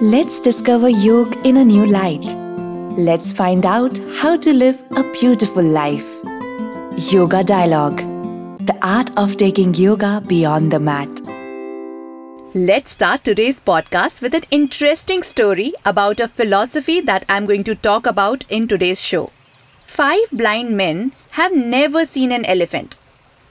Let's discover yoga in a new light. Let's find out how to live a beautiful life. Yoga Dialogue The art of taking yoga beyond the mat. Let's start today's podcast with an interesting story about a philosophy that I'm going to talk about in today's show. Five blind men have never seen an elephant.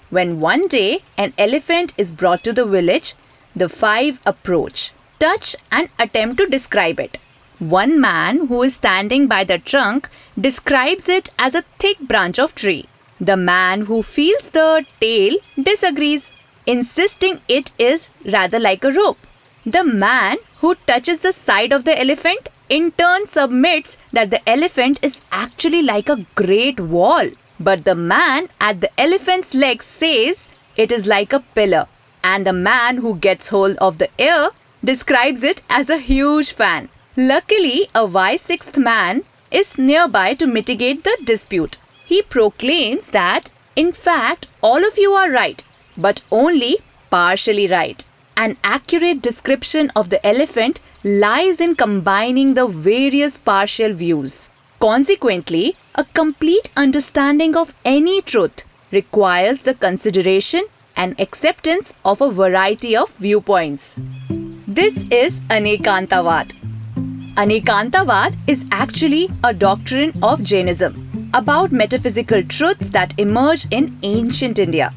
When one day an elephant is brought to the village, the five approach, touch, and attempt to describe it. One man who is standing by the trunk describes it as a thick branch of tree. The man who feels the tail disagrees, insisting it is rather like a rope. The man who touches the side of the elephant in turn submits that the elephant is actually like a great wall. But the man at the elephant's leg says it is like a pillar. And the man who gets hold of the ear describes it as a huge fan. Luckily, a wise sixth man is nearby to mitigate the dispute. He proclaims that, in fact, all of you are right, but only partially right. An accurate description of the elephant lies in combining the various partial views. Consequently, a complete understanding of any truth requires the consideration and acceptance of a variety of viewpoints. This is Anekantavad. Anekantavad is actually a doctrine of Jainism about metaphysical truths that emerge in ancient India.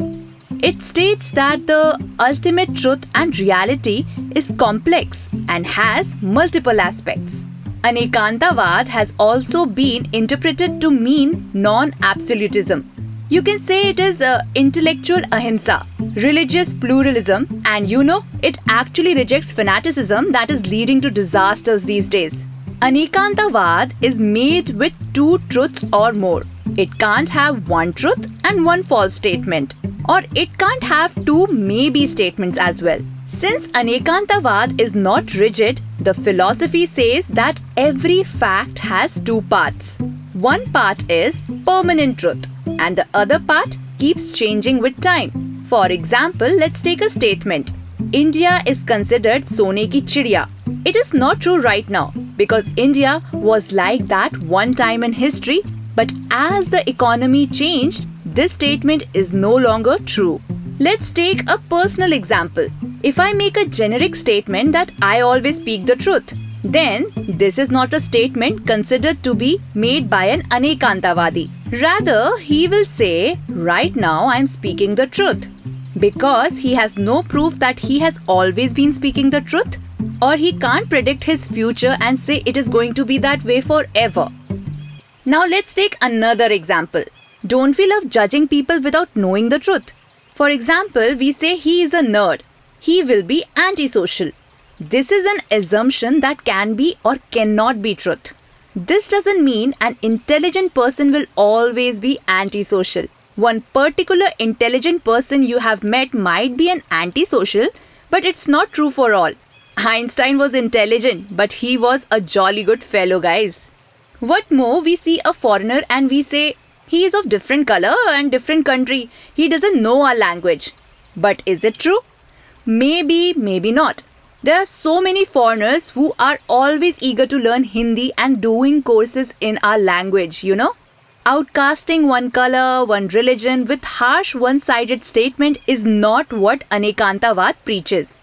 It states that the ultimate truth and reality is complex and has multiple aspects. Anekantavad has also been interpreted to mean non absolutism. You can say it is uh, intellectual ahimsa, religious pluralism, and you know, it actually rejects fanaticism that is leading to disasters these days. Anekantavad is made with two truths or more. It can't have one truth and one false statement, or it can't have two maybe statements as well. Since Anekantavad is not rigid, the philosophy says that every fact has two parts. One part is permanent truth, and the other part keeps changing with time. For example, let's take a statement India is considered Sone ki chidiya. It is not true right now because India was like that one time in history, but as the economy changed, this statement is no longer true. Let's take a personal example. If I make a generic statement that I always speak the truth, then this is not a statement considered to be made by an Anekantavadi. Rather, he will say, Right now I am speaking the truth. Because he has no proof that he has always been speaking the truth, or he can't predict his future and say it is going to be that way forever. Now let's take another example. Don't we love judging people without knowing the truth? For example, we say he is a nerd he will be antisocial. This is an assumption that can be or cannot be truth. This doesn't mean an intelligent person will always be antisocial. One particular intelligent person you have met might be an antisocial, but it's not true for all. Einstein was intelligent, but he was a jolly good fellow, guys. What more, we see a foreigner and we say, he is of different color and different country. He doesn't know our language. But is it true? Maybe, maybe not. There are so many foreigners who are always eager to learn Hindi and doing courses in our language, you know? Outcasting one color, one religion with harsh one sided statement is not what Anekantavad preaches.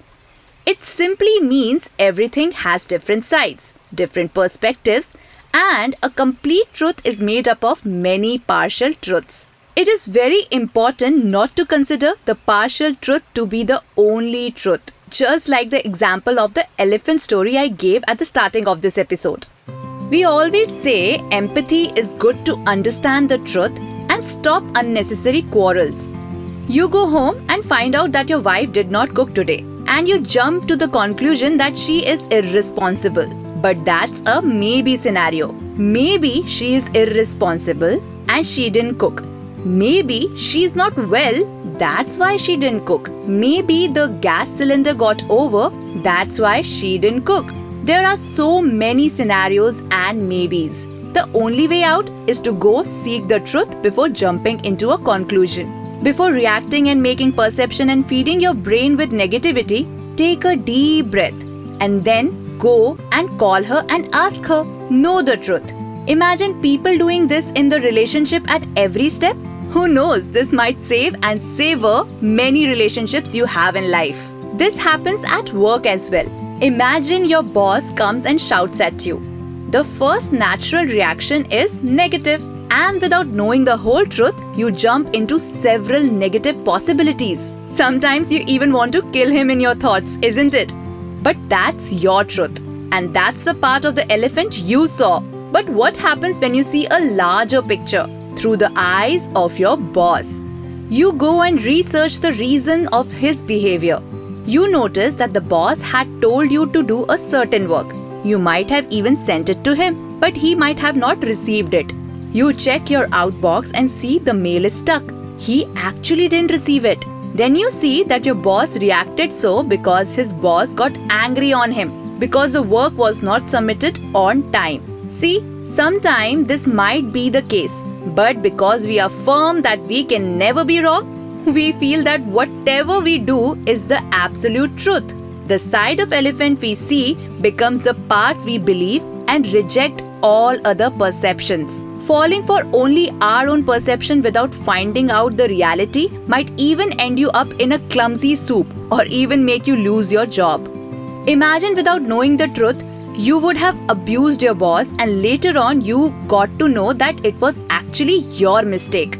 It simply means everything has different sides, different perspectives, and a complete truth is made up of many partial truths. It is very important not to consider the partial truth to be the only truth, just like the example of the elephant story I gave at the starting of this episode. We always say empathy is good to understand the truth and stop unnecessary quarrels. You go home and find out that your wife did not cook today, and you jump to the conclusion that she is irresponsible. But that's a maybe scenario. Maybe she is irresponsible and she didn't cook. Maybe she's not well, that's why she didn't cook. Maybe the gas cylinder got over, that's why she didn't cook. There are so many scenarios and maybes. The only way out is to go seek the truth before jumping into a conclusion. Before reacting and making perception and feeding your brain with negativity, take a deep breath and then go and call her and ask her, know the truth. Imagine people doing this in the relationship at every step. Who knows, this might save and savor many relationships you have in life. This happens at work as well. Imagine your boss comes and shouts at you. The first natural reaction is negative, and without knowing the whole truth, you jump into several negative possibilities. Sometimes you even want to kill him in your thoughts, isn't it? But that's your truth, and that's the part of the elephant you saw. But what happens when you see a larger picture through the eyes of your boss? You go and research the reason of his behavior. You notice that the boss had told you to do a certain work you might have even sent it to him, but he might have not received it. You check your outbox and see the mail is stuck. He actually didn't receive it. Then you see that your boss reacted so because his boss got angry on him because the work was not submitted on time. See, sometime this might be the case, but because we are firm that we can never be wrong, we feel that whatever we do is the absolute truth. The side of elephant we see becomes the part we believe and reject all other perceptions. Falling for only our own perception without finding out the reality might even end you up in a clumsy soup or even make you lose your job. Imagine without knowing the truth, you would have abused your boss and later on you got to know that it was actually your mistake.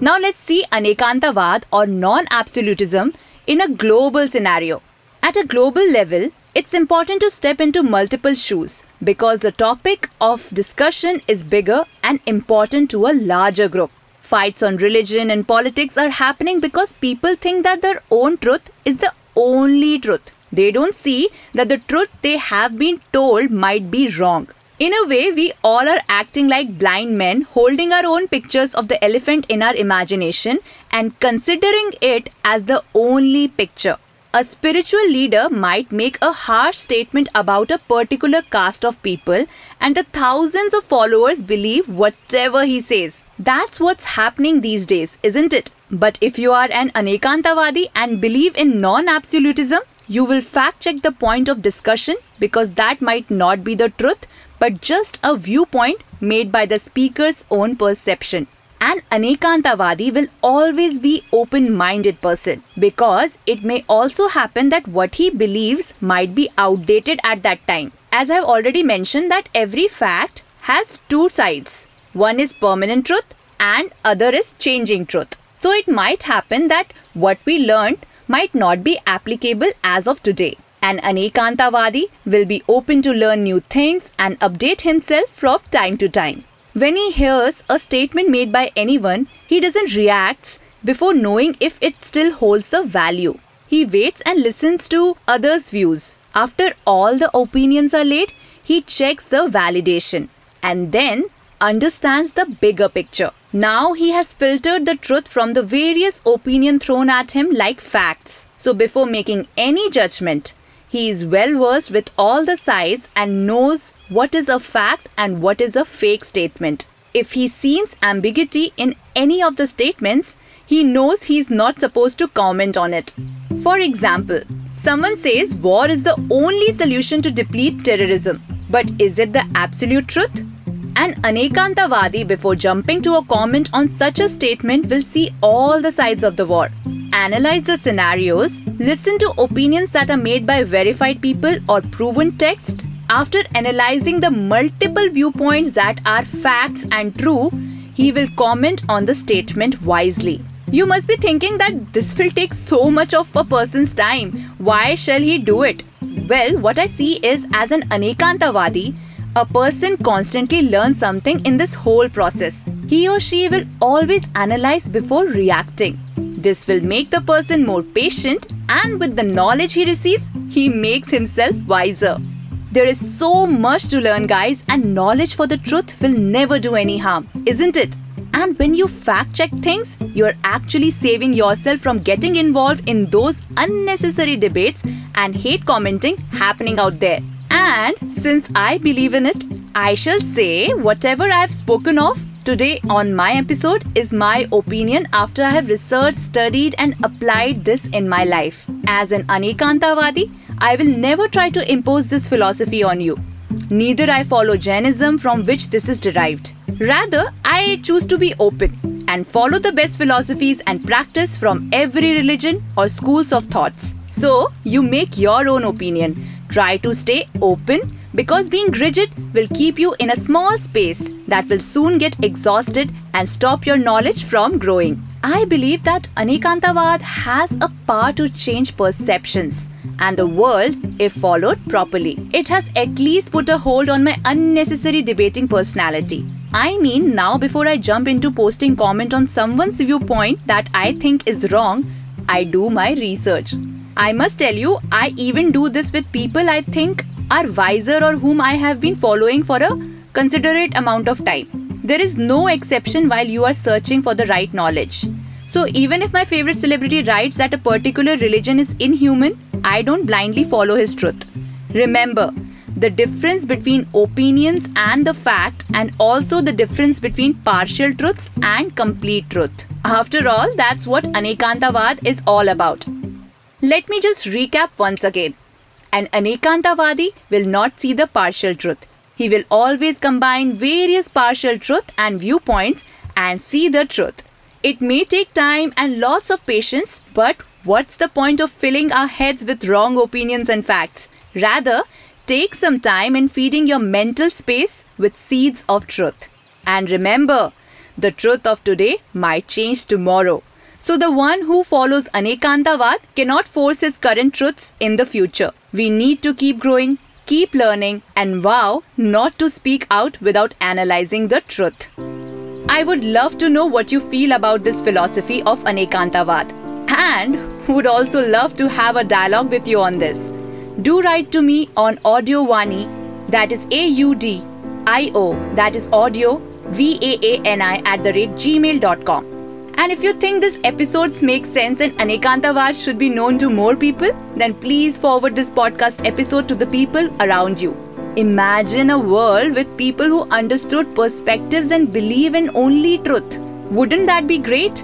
Now let's see Anekantavad or non-absolutism in a global scenario. At a global level, it's important to step into multiple shoes because the topic of discussion is bigger and important to a larger group. Fights on religion and politics are happening because people think that their own truth is the only truth. They don't see that the truth they have been told might be wrong. In a way, we all are acting like blind men holding our own pictures of the elephant in our imagination and considering it as the only picture. A spiritual leader might make a harsh statement about a particular caste of people, and the thousands of followers believe whatever he says. That's what's happening these days, isn't it? But if you are an Anekantavadi and believe in non absolutism, you will fact check the point of discussion because that might not be the truth, but just a viewpoint made by the speaker's own perception. An Anekantavadi will always be open-minded person because it may also happen that what he believes might be outdated at that time. As I've already mentioned that every fact has two sides. One is permanent truth and other is changing truth. So it might happen that what we learned might not be applicable as of today. An Anekantavadi will be open to learn new things and update himself from time to time. When he hears a statement made by anyone, he doesn't react before knowing if it still holds the value. He waits and listens to others' views. After all the opinions are laid, he checks the validation and then understands the bigger picture. Now he has filtered the truth from the various opinion thrown at him like facts. So before making any judgment, he is well versed with all the sides and knows what is a fact and what is a fake statement. If he seems ambiguity in any of the statements, he knows he is not supposed to comment on it. For example, someone says war is the only solution to deplete terrorism. But is it the absolute truth? An Anekantavadi, before jumping to a comment on such a statement, will see all the sides of the war, analyze the scenarios, listen to opinions that are made by verified people or proven text, after analyzing the multiple viewpoints that are facts and true, he will comment on the statement wisely. You must be thinking that this will take so much of a person's time. Why shall he do it? Well, what I see is as an Anekantavadi, a person constantly learns something in this whole process. He or she will always analyze before reacting. This will make the person more patient, and with the knowledge he receives, he makes himself wiser. There is so much to learn, guys, and knowledge for the truth will never do any harm, isn't it? And when you fact check things, you're actually saving yourself from getting involved in those unnecessary debates and hate commenting happening out there. And since I believe in it, I shall say whatever I've spoken of today on my episode is my opinion after I have researched, studied, and applied this in my life. As an Anekantavadi, I will never try to impose this philosophy on you. Neither I follow Jainism from which this is derived. Rather, I choose to be open and follow the best philosophies and practice from every religion or schools of thoughts. So, you make your own opinion. Try to stay open because being rigid will keep you in a small space that will soon get exhausted and stop your knowledge from growing. I believe that Anekantavad has a power to change perceptions and the world if followed properly. It has at least put a hold on my unnecessary debating personality. I mean, now before I jump into posting comment on someone's viewpoint that I think is wrong, I do my research. I must tell you, I even do this with people I think are wiser or whom I have been following for a considerate amount of time. There is no exception while you are searching for the right knowledge. So, even if my favorite celebrity writes that a particular religion is inhuman, I don't blindly follow his truth. Remember, the difference between opinions and the fact, and also the difference between partial truths and complete truth. After all, that's what Anekantavad is all about. Let me just recap once again. An Anekantavadi will not see the partial truth. He will always combine various partial truth and viewpoints and see the truth. It may take time and lots of patience, but what's the point of filling our heads with wrong opinions and facts? Rather, take some time in feeding your mental space with seeds of truth. And remember, the truth of today might change tomorrow. So the one who follows Anekantavad cannot force his current truths in the future. We need to keep growing, keep learning, and vow not to speak out without analyzing the truth. I would love to know what you feel about this philosophy of Anekantavad and would also love to have a dialogue with you on this. Do write to me on Audio Vaani, that is A U D I O, that is audio V A A N I at the rate gmail.com. And if you think this episodes make sense and Anekantavad should be known to more people, then please forward this podcast episode to the people around you. Imagine a world with people who understood perspectives and believe in only truth. Wouldn't that be great?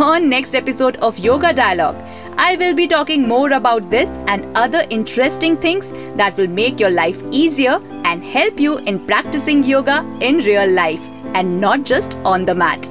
On next episode of Yoga Dialogue, I will be talking more about this and other interesting things that will make your life easier and help you in practicing yoga in real life and not just on the mat.